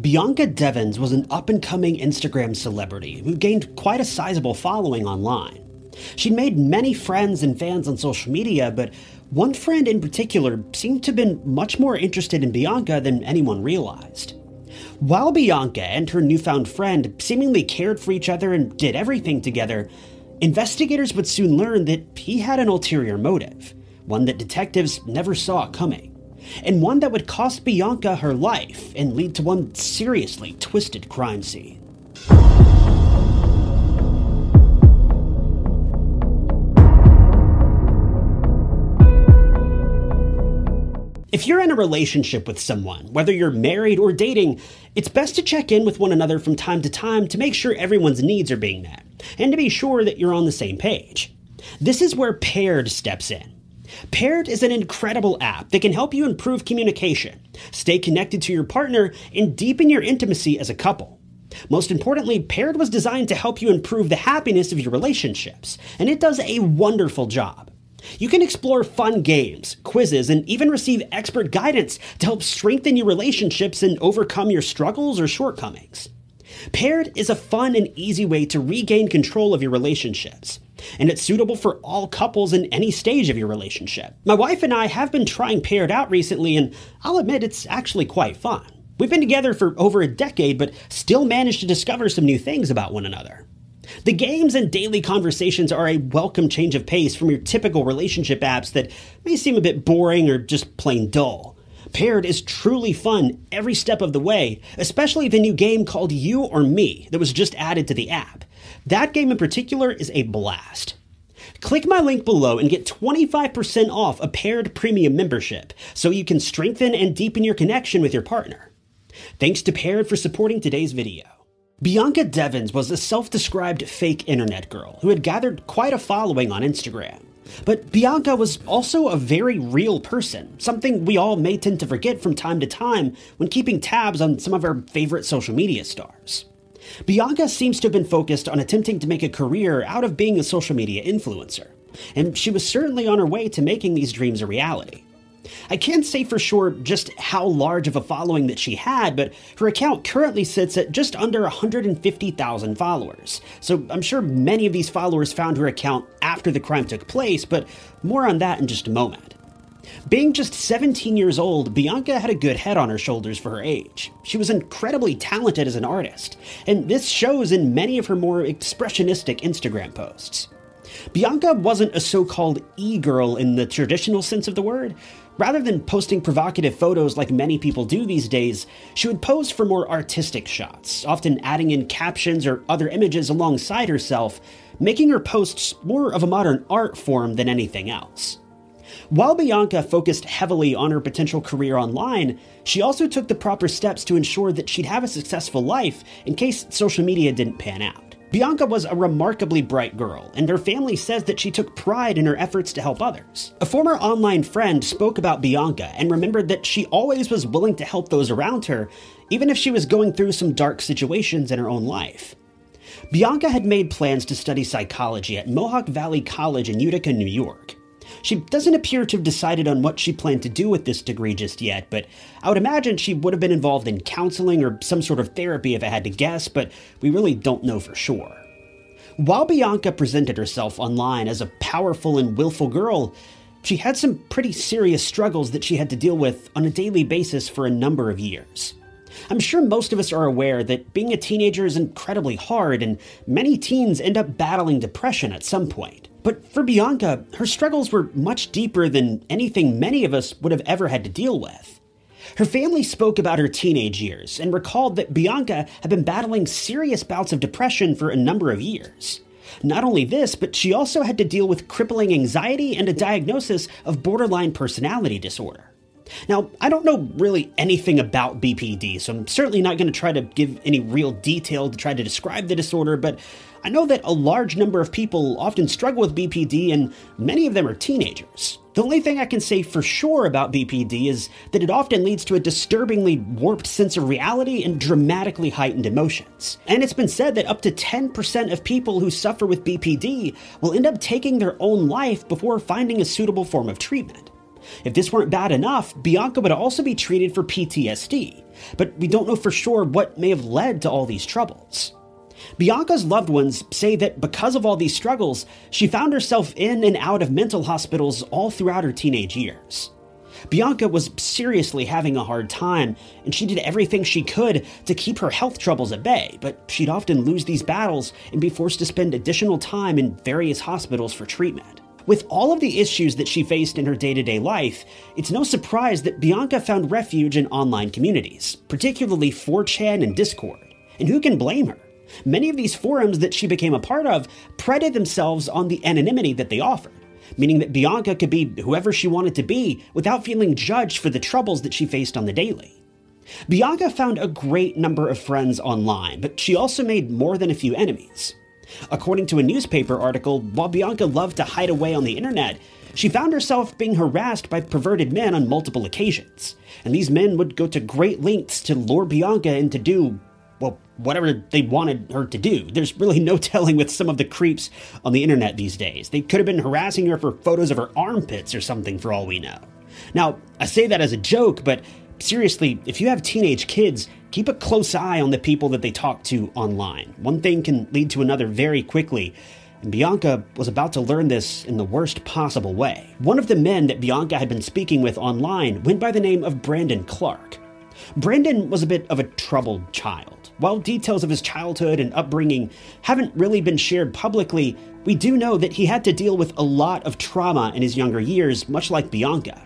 Bianca Devins was an up and coming Instagram celebrity who gained quite a sizable following online. She'd made many friends and fans on social media, but one friend in particular seemed to have been much more interested in Bianca than anyone realized. While Bianca and her newfound friend seemingly cared for each other and did everything together, investigators would soon learn that he had an ulterior motive, one that detectives never saw coming and one that would cost Bianca her life and lead to one seriously twisted crime scene. If you're in a relationship with someone, whether you're married or dating, it's best to check in with one another from time to time to make sure everyone's needs are being met, and to be sure that you're on the same page. This is where Paired steps in. Paired is an incredible app that can help you improve communication, stay connected to your partner, and deepen your intimacy as a couple. Most importantly, Paired was designed to help you improve the happiness of your relationships, and it does a wonderful job. You can explore fun games, quizzes, and even receive expert guidance to help strengthen your relationships and overcome your struggles or shortcomings. Paired is a fun and easy way to regain control of your relationships and it's suitable for all couples in any stage of your relationship. My wife and I have been trying Paired out recently, and I'll admit it's actually quite fun. We've been together for over a decade, but still managed to discover some new things about one another. The games and daily conversations are a welcome change of pace from your typical relationship apps that may seem a bit boring or just plain dull. Paired is truly fun every step of the way, especially the new game called You or Me that was just added to the app. That game in particular is a blast. Click my link below and get 25% off a paired premium membership so you can strengthen and deepen your connection with your partner. Thanks to Paired for supporting today's video. Bianca Devins was a self described fake internet girl who had gathered quite a following on Instagram. But Bianca was also a very real person, something we all may tend to forget from time to time when keeping tabs on some of our favorite social media stars. Bianca seems to have been focused on attempting to make a career out of being a social media influencer, and she was certainly on her way to making these dreams a reality. I can't say for sure just how large of a following that she had, but her account currently sits at just under 150,000 followers. So I'm sure many of these followers found her account after the crime took place, but more on that in just a moment. Being just 17 years old, Bianca had a good head on her shoulders for her age. She was incredibly talented as an artist, and this shows in many of her more expressionistic Instagram posts. Bianca wasn't a so called e girl in the traditional sense of the word. Rather than posting provocative photos like many people do these days, she would pose for more artistic shots, often adding in captions or other images alongside herself, making her posts more of a modern art form than anything else. While Bianca focused heavily on her potential career online, she also took the proper steps to ensure that she'd have a successful life in case social media didn't pan out. Bianca was a remarkably bright girl, and her family says that she took pride in her efforts to help others. A former online friend spoke about Bianca and remembered that she always was willing to help those around her, even if she was going through some dark situations in her own life. Bianca had made plans to study psychology at Mohawk Valley College in Utica, New York. She doesn't appear to have decided on what she planned to do with this degree just yet, but I would imagine she would have been involved in counseling or some sort of therapy if I had to guess, but we really don't know for sure. While Bianca presented herself online as a powerful and willful girl, she had some pretty serious struggles that she had to deal with on a daily basis for a number of years. I'm sure most of us are aware that being a teenager is incredibly hard, and many teens end up battling depression at some point. But for Bianca, her struggles were much deeper than anything many of us would have ever had to deal with. Her family spoke about her teenage years and recalled that Bianca had been battling serious bouts of depression for a number of years. Not only this, but she also had to deal with crippling anxiety and a diagnosis of borderline personality disorder. Now, I don't know really anything about BPD, so I'm certainly not going to try to give any real detail to try to describe the disorder, but I know that a large number of people often struggle with BPD, and many of them are teenagers. The only thing I can say for sure about BPD is that it often leads to a disturbingly warped sense of reality and dramatically heightened emotions. And it's been said that up to 10% of people who suffer with BPD will end up taking their own life before finding a suitable form of treatment. If this weren't bad enough, Bianca would also be treated for PTSD, but we don't know for sure what may have led to all these troubles. Bianca's loved ones say that because of all these struggles, she found herself in and out of mental hospitals all throughout her teenage years. Bianca was seriously having a hard time, and she did everything she could to keep her health troubles at bay, but she'd often lose these battles and be forced to spend additional time in various hospitals for treatment. With all of the issues that she faced in her day to day life, it's no surprise that Bianca found refuge in online communities, particularly 4chan and Discord. And who can blame her? Many of these forums that she became a part of prided themselves on the anonymity that they offered, meaning that Bianca could be whoever she wanted to be without feeling judged for the troubles that she faced on the daily. Bianca found a great number of friends online, but she also made more than a few enemies. According to a newspaper article, while Bianca loved to hide away on the internet, she found herself being harassed by perverted men on multiple occasions, and these men would go to great lengths to lure Bianca into do whatever they wanted her to do. There's really no telling with some of the creeps on the internet these days. They could have been harassing her for photos of her armpits or something for all we know. Now, I say that as a joke, but seriously, if you have teenage kids, keep a close eye on the people that they talk to online. One thing can lead to another very quickly. And Bianca was about to learn this in the worst possible way. One of the men that Bianca had been speaking with online went by the name of Brandon Clark. Brandon was a bit of a troubled child. While details of his childhood and upbringing haven't really been shared publicly, we do know that he had to deal with a lot of trauma in his younger years, much like Bianca.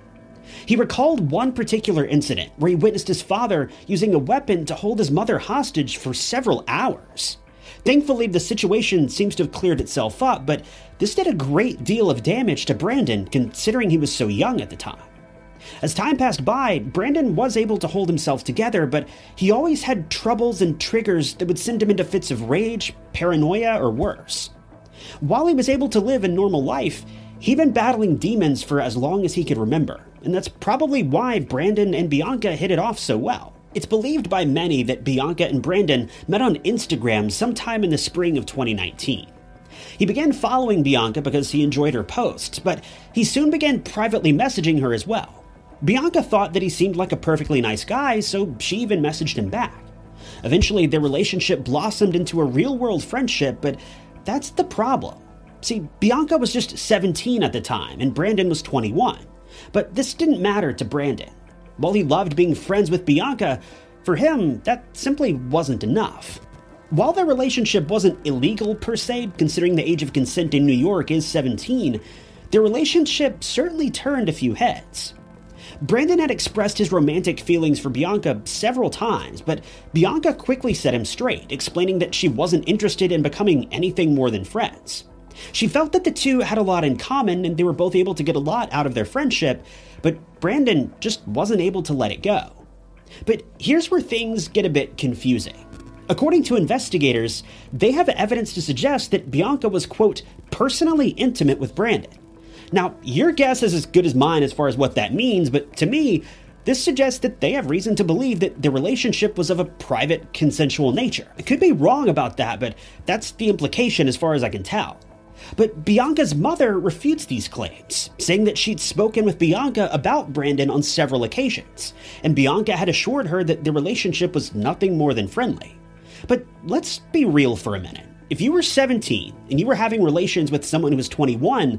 He recalled one particular incident where he witnessed his father using a weapon to hold his mother hostage for several hours. Thankfully, the situation seems to have cleared itself up, but this did a great deal of damage to Brandon considering he was so young at the time. As time passed by, Brandon was able to hold himself together, but he always had troubles and triggers that would send him into fits of rage, paranoia, or worse. While he was able to live a normal life, he'd been battling demons for as long as he could remember, and that's probably why Brandon and Bianca hit it off so well. It's believed by many that Bianca and Brandon met on Instagram sometime in the spring of 2019. He began following Bianca because he enjoyed her posts, but he soon began privately messaging her as well. Bianca thought that he seemed like a perfectly nice guy, so she even messaged him back. Eventually, their relationship blossomed into a real world friendship, but that's the problem. See, Bianca was just 17 at the time, and Brandon was 21. But this didn't matter to Brandon. While he loved being friends with Bianca, for him, that simply wasn't enough. While their relationship wasn't illegal per se, considering the age of consent in New York is 17, their relationship certainly turned a few heads. Brandon had expressed his romantic feelings for Bianca several times, but Bianca quickly set him straight, explaining that she wasn't interested in becoming anything more than friends. She felt that the two had a lot in common and they were both able to get a lot out of their friendship, but Brandon just wasn't able to let it go. But here's where things get a bit confusing. According to investigators, they have evidence to suggest that Bianca was, quote, personally intimate with Brandon. Now, your guess is as good as mine as far as what that means, but to me, this suggests that they have reason to believe that the relationship was of a private, consensual nature. I could be wrong about that, but that's the implication as far as I can tell. But Bianca's mother refutes these claims, saying that she'd spoken with Bianca about Brandon on several occasions, and Bianca had assured her that the relationship was nothing more than friendly. But let's be real for a minute. If you were 17 and you were having relations with someone who was 21,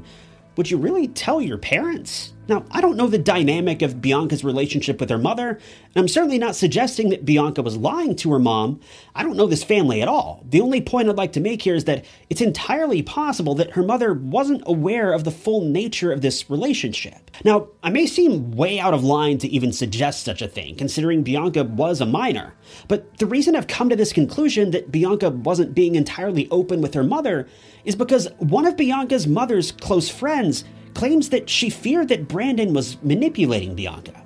would you really tell your parents? Now, I don't know the dynamic of Bianca's relationship with her mother, and I'm certainly not suggesting that Bianca was lying to her mom. I don't know this family at all. The only point I'd like to make here is that it's entirely possible that her mother wasn't aware of the full nature of this relationship. Now, I may seem way out of line to even suggest such a thing, considering Bianca was a minor, but the reason I've come to this conclusion that Bianca wasn't being entirely open with her mother is because one of Bianca's mother's close friends claims that she feared that Brandon was manipulating Bianca.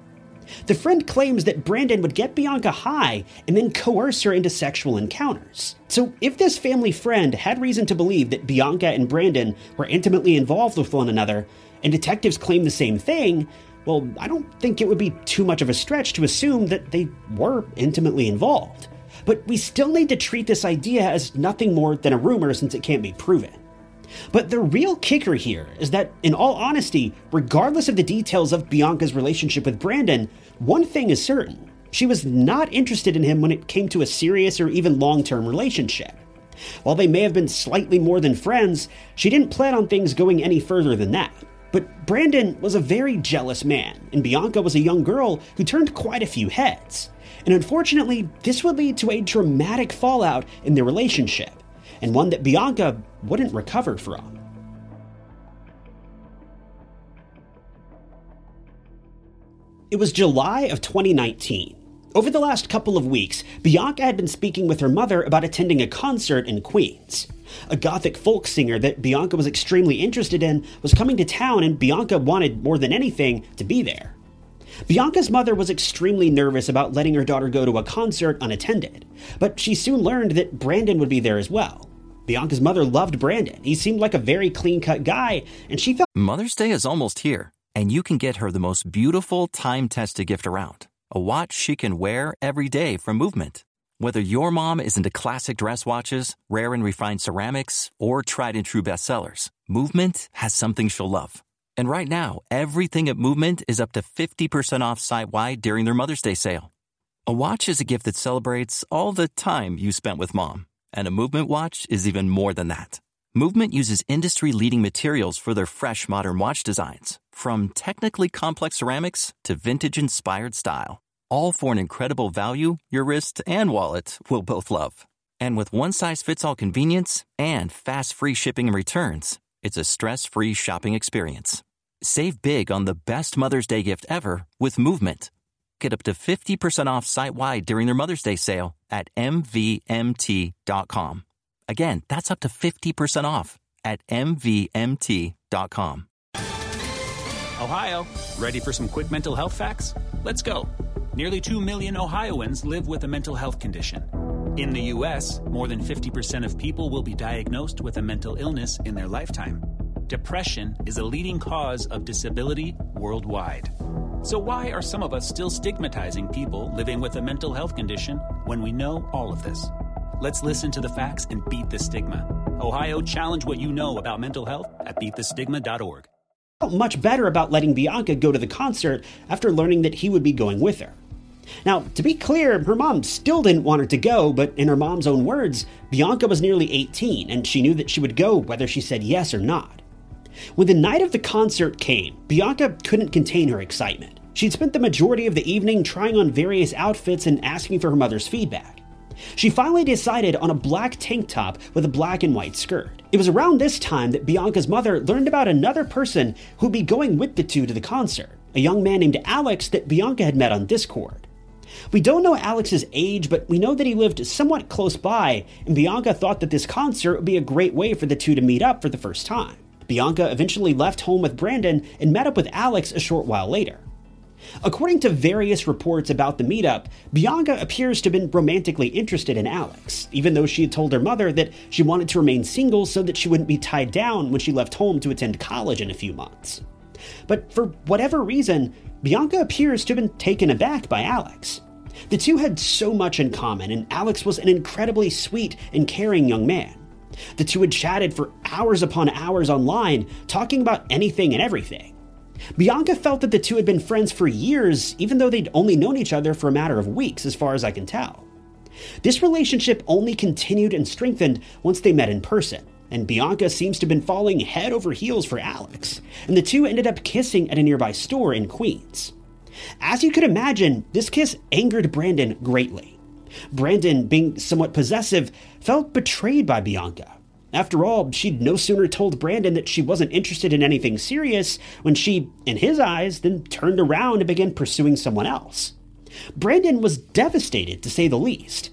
The friend claims that Brandon would get Bianca high and then coerce her into sexual encounters. So, if this family friend had reason to believe that Bianca and Brandon were intimately involved with one another, and detectives claim the same thing, well, I don't think it would be too much of a stretch to assume that they were intimately involved. But we still need to treat this idea as nothing more than a rumor since it can't be proven. But the real kicker here is that, in all honesty, regardless of the details of Bianca's relationship with Brandon, one thing is certain she was not interested in him when it came to a serious or even long term relationship. While they may have been slightly more than friends, she didn't plan on things going any further than that. But Brandon was a very jealous man, and Bianca was a young girl who turned quite a few heads. And unfortunately, this would lead to a dramatic fallout in their relationship and one that Bianca wouldn't recover from. It was July of 2019. Over the last couple of weeks, Bianca had been speaking with her mother about attending a concert in Queens. A gothic folk singer that Bianca was extremely interested in was coming to town, and Bianca wanted more than anything to be there. Bianca's mother was extremely nervous about letting her daughter go to a concert unattended, but she soon learned that Brandon would be there as well. Bianca's mother loved Brandon. He seemed like a very clean cut guy, and she felt Mother's Day is almost here, and you can get her the most beautiful time tested gift around a watch she can wear every day from Movement. Whether your mom is into classic dress watches, rare and refined ceramics, or tried and true bestsellers, Movement has something she'll love. And right now, everything at Movement is up to 50% off site wide during their Mother's Day sale. A watch is a gift that celebrates all the time you spent with mom. And a Movement watch is even more than that. Movement uses industry leading materials for their fresh modern watch designs, from technically complex ceramics to vintage inspired style. All for an incredible value your wrist and wallet will both love. And with one size fits all convenience and fast free shipping and returns, it's a stress free shopping experience. Save big on the best Mother's Day gift ever with Movement. Get up to 50% off site wide during their Mother's Day sale at MVMT.com. Again, that's up to 50% off at MVMT.com. Ohio, ready for some quick mental health facts? Let's go. Nearly 2 million Ohioans live with a mental health condition. In the U.S., more than 50% of people will be diagnosed with a mental illness in their lifetime. Depression is a leading cause of disability worldwide. So, why are some of us still stigmatizing people living with a mental health condition when we know all of this? Let's listen to the facts and beat the stigma. Ohio, challenge what you know about mental health at beatthestigma.org. much better about letting Bianca go to the concert after learning that he would be going with her. Now, to be clear, her mom still didn't want her to go, but in her mom's own words, Bianca was nearly 18 and she knew that she would go whether she said yes or not. When the night of the concert came, Bianca couldn't contain her excitement. She'd spent the majority of the evening trying on various outfits and asking for her mother's feedback. She finally decided on a black tank top with a black and white skirt. It was around this time that Bianca's mother learned about another person who'd be going with the two to the concert, a young man named Alex that Bianca had met on Discord. We don't know Alex's age, but we know that he lived somewhat close by, and Bianca thought that this concert would be a great way for the two to meet up for the first time. Bianca eventually left home with Brandon and met up with Alex a short while later. According to various reports about the meetup, Bianca appears to have been romantically interested in Alex, even though she had told her mother that she wanted to remain single so that she wouldn't be tied down when she left home to attend college in a few months. But for whatever reason, Bianca appears to have been taken aback by Alex. The two had so much in common, and Alex was an incredibly sweet and caring young man. The two had chatted for hours upon hours online, talking about anything and everything. Bianca felt that the two had been friends for years, even though they'd only known each other for a matter of weeks, as far as I can tell. This relationship only continued and strengthened once they met in person. and Bianca seems to have been falling head over heels for Alex, and the two ended up kissing at a nearby store in Queens. As you could imagine, this kiss angered Brandon greatly. Brandon, being somewhat possessive, felt betrayed by Bianca. After all, she'd no sooner told Brandon that she wasn't interested in anything serious when she, in his eyes, then turned around and began pursuing someone else. Brandon was devastated, to say the least.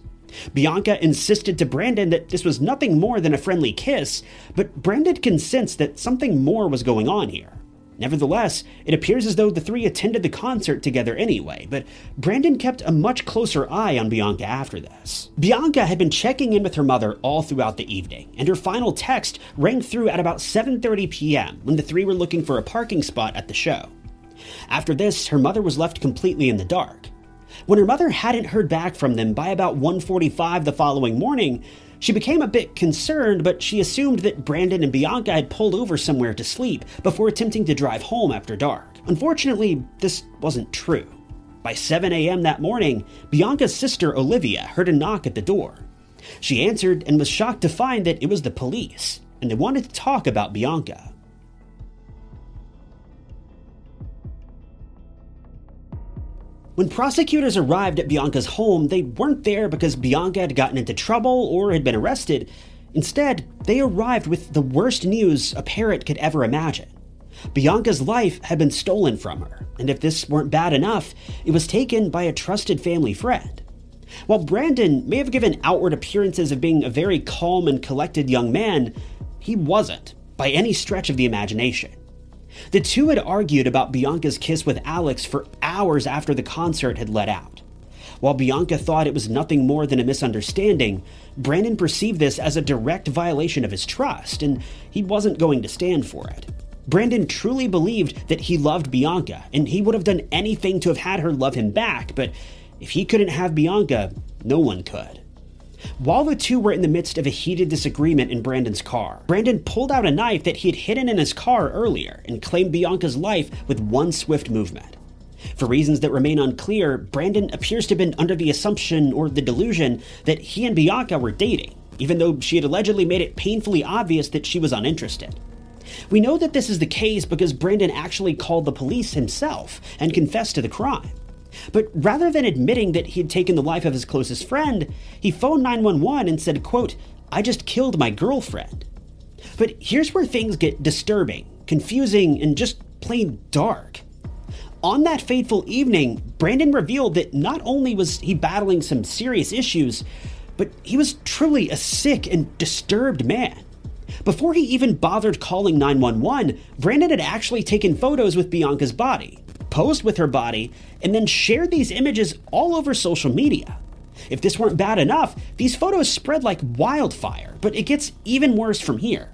Bianca insisted to Brandon that this was nothing more than a friendly kiss, but Brandon can sense that something more was going on here. Nevertheless, it appears as though the three attended the concert together anyway, but Brandon kept a much closer eye on Bianca after this. Bianca had been checking in with her mother all throughout the evening, and her final text rang through at about 7:30 p.m. when the three were looking for a parking spot at the show. After this, her mother was left completely in the dark. When her mother hadn't heard back from them by about 1:45 the following morning, she became a bit concerned, but she assumed that Brandon and Bianca had pulled over somewhere to sleep before attempting to drive home after dark. Unfortunately, this wasn't true. By 7 a.m. that morning, Bianca's sister Olivia heard a knock at the door. She answered and was shocked to find that it was the police, and they wanted to talk about Bianca. When prosecutors arrived at Bianca's home, they weren't there because Bianca had gotten into trouble or had been arrested. Instead, they arrived with the worst news a parent could ever imagine. Bianca's life had been stolen from her, and if this weren't bad enough, it was taken by a trusted family friend. While Brandon may have given outward appearances of being a very calm and collected young man, he wasn't, by any stretch of the imagination. The two had argued about Bianca's kiss with Alex for hours after the concert had let out. While Bianca thought it was nothing more than a misunderstanding, Brandon perceived this as a direct violation of his trust, and he wasn't going to stand for it. Brandon truly believed that he loved Bianca, and he would have done anything to have had her love him back, but if he couldn't have Bianca, no one could. While the two were in the midst of a heated disagreement in Brandon's car, Brandon pulled out a knife that he had hidden in his car earlier and claimed Bianca's life with one swift movement. For reasons that remain unclear, Brandon appears to have been under the assumption or the delusion that he and Bianca were dating, even though she had allegedly made it painfully obvious that she was uninterested. We know that this is the case because Brandon actually called the police himself and confessed to the crime. But rather than admitting that he had taken the life of his closest friend, he phoned 911 and said, quote, I just killed my girlfriend. But here's where things get disturbing, confusing, and just plain dark. On that fateful evening, Brandon revealed that not only was he battling some serious issues, but he was truly a sick and disturbed man. Before he even bothered calling 911, Brandon had actually taken photos with Bianca's body, posed with her body, and then shared these images all over social media. If this weren't bad enough, these photos spread like wildfire, but it gets even worse from here.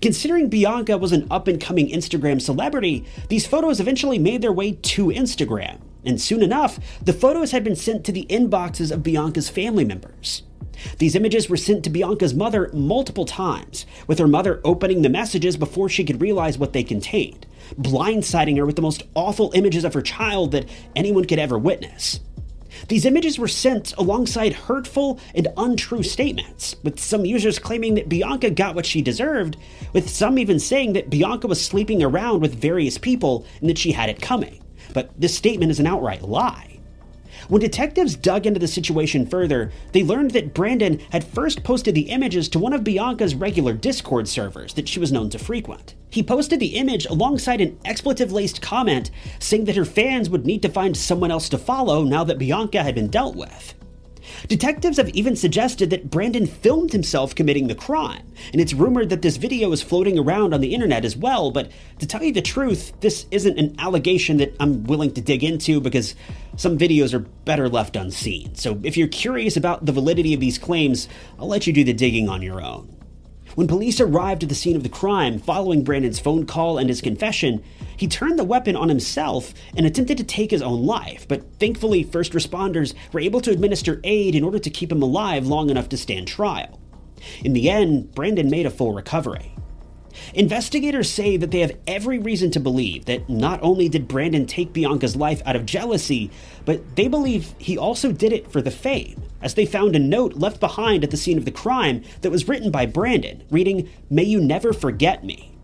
Considering Bianca was an up and coming Instagram celebrity, these photos eventually made their way to Instagram, and soon enough, the photos had been sent to the inboxes of Bianca's family members. These images were sent to Bianca's mother multiple times, with her mother opening the messages before she could realize what they contained, blindsiding her with the most awful images of her child that anyone could ever witness. These images were sent alongside hurtful and untrue statements, with some users claiming that Bianca got what she deserved, with some even saying that Bianca was sleeping around with various people and that she had it coming. But this statement is an outright lie. When detectives dug into the situation further, they learned that Brandon had first posted the images to one of Bianca's regular Discord servers that she was known to frequent. He posted the image alongside an expletive laced comment saying that her fans would need to find someone else to follow now that Bianca had been dealt with. Detectives have even suggested that Brandon filmed himself committing the crime, and it's rumored that this video is floating around on the internet as well, but to tell you the truth, this isn't an allegation that I'm willing to dig into because some videos are better left unseen. So if you're curious about the validity of these claims, I'll let you do the digging on your own. When police arrived at the scene of the crime following Brandon's phone call and his confession, he turned the weapon on himself and attempted to take his own life, but thankfully, first responders were able to administer aid in order to keep him alive long enough to stand trial. In the end, Brandon made a full recovery. Investigators say that they have every reason to believe that not only did Brandon take Bianca's life out of jealousy, but they believe he also did it for the fame, as they found a note left behind at the scene of the crime that was written by Brandon, reading, May you never forget me.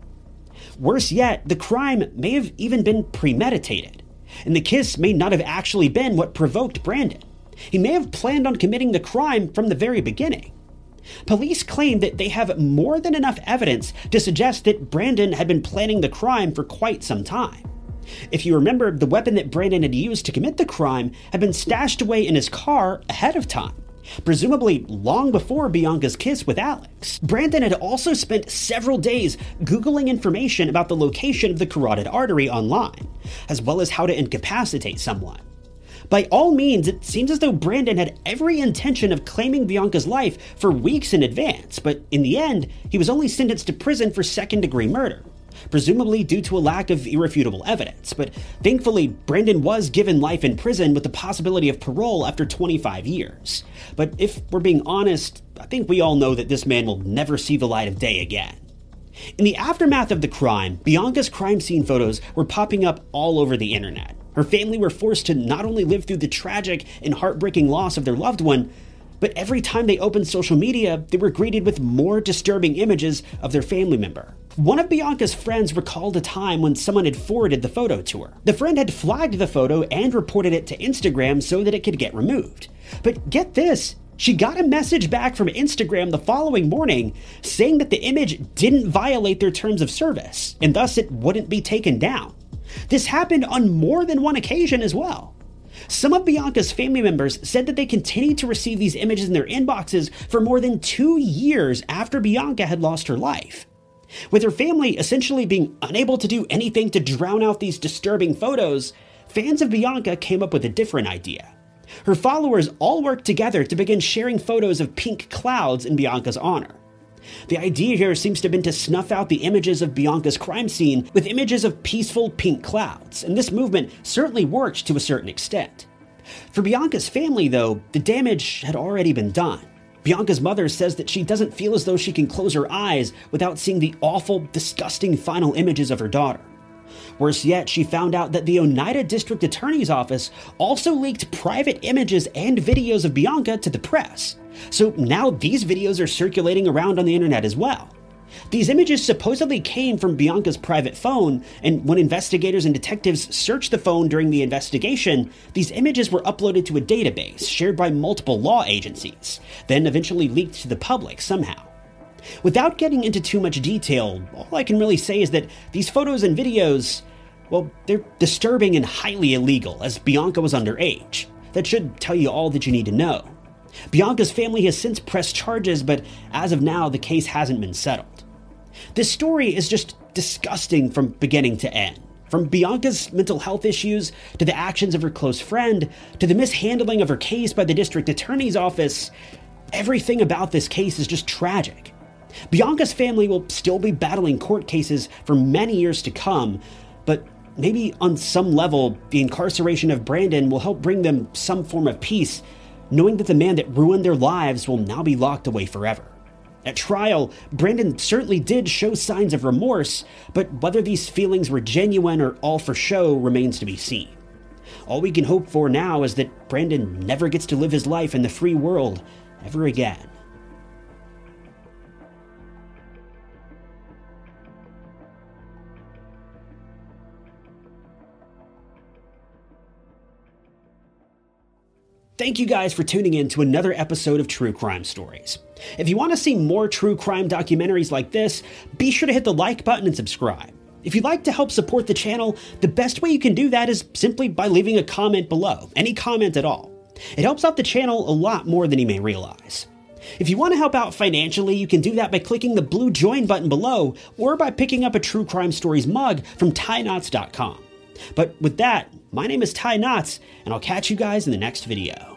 Worse yet, the crime may have even been premeditated, and the kiss may not have actually been what provoked Brandon. He may have planned on committing the crime from the very beginning. Police claim that they have more than enough evidence to suggest that Brandon had been planning the crime for quite some time. If you remember, the weapon that Brandon had used to commit the crime had been stashed away in his car ahead of time, presumably long before Bianca's kiss with Alex. Brandon had also spent several days Googling information about the location of the carotid artery online, as well as how to incapacitate someone. By all means, it seems as though Brandon had every intention of claiming Bianca's life for weeks in advance, but in the end, he was only sentenced to prison for second degree murder. Presumably due to a lack of irrefutable evidence, but thankfully, Brandon was given life in prison with the possibility of parole after 25 years. But if we're being honest, I think we all know that this man will never see the light of day again. In the aftermath of the crime, Bianca's crime scene photos were popping up all over the internet. Her family were forced to not only live through the tragic and heartbreaking loss of their loved one, but every time they opened social media, they were greeted with more disturbing images of their family member. One of Bianca's friends recalled a time when someone had forwarded the photo to her. The friend had flagged the photo and reported it to Instagram so that it could get removed. But get this, she got a message back from Instagram the following morning saying that the image didn't violate their terms of service, and thus it wouldn't be taken down. This happened on more than one occasion as well. Some of Bianca's family members said that they continued to receive these images in their inboxes for more than two years after Bianca had lost her life. With her family essentially being unable to do anything to drown out these disturbing photos, fans of Bianca came up with a different idea. Her followers all worked together to begin sharing photos of pink clouds in Bianca's honor. The idea here seems to have been to snuff out the images of Bianca's crime scene with images of peaceful pink clouds, and this movement certainly worked to a certain extent. For Bianca's family, though, the damage had already been done. Bianca's mother says that she doesn't feel as though she can close her eyes without seeing the awful, disgusting final images of her daughter. Worse yet, she found out that the Oneida District Attorney's Office also leaked private images and videos of Bianca to the press. So now these videos are circulating around on the internet as well. These images supposedly came from Bianca's private phone, and when investigators and detectives searched the phone during the investigation, these images were uploaded to a database shared by multiple law agencies, then eventually leaked to the public somehow. Without getting into too much detail, all I can really say is that these photos and videos well, they're disturbing and highly illegal, as Bianca was underage. That should tell you all that you need to know. Bianca's family has since pressed charges, but as of now, the case hasn't been settled. This story is just disgusting from beginning to end. From Bianca's mental health issues, to the actions of her close friend, to the mishandling of her case by the district attorney's office, everything about this case is just tragic. Bianca's family will still be battling court cases for many years to come, but maybe on some level, the incarceration of Brandon will help bring them some form of peace, knowing that the man that ruined their lives will now be locked away forever. At trial, Brandon certainly did show signs of remorse, but whether these feelings were genuine or all for show remains to be seen. All we can hope for now is that Brandon never gets to live his life in the free world ever again. Thank you guys for tuning in to another episode of True Crime Stories. If you want to see more true crime documentaries like this, be sure to hit the like button and subscribe. If you'd like to help support the channel, the best way you can do that is simply by leaving a comment below, any comment at all. It helps out the channel a lot more than you may realize. If you want to help out financially, you can do that by clicking the blue join button below or by picking up a True Crime Stories mug from TyNotts.com. But with that, my name is Ty Notts, and I'll catch you guys in the next video.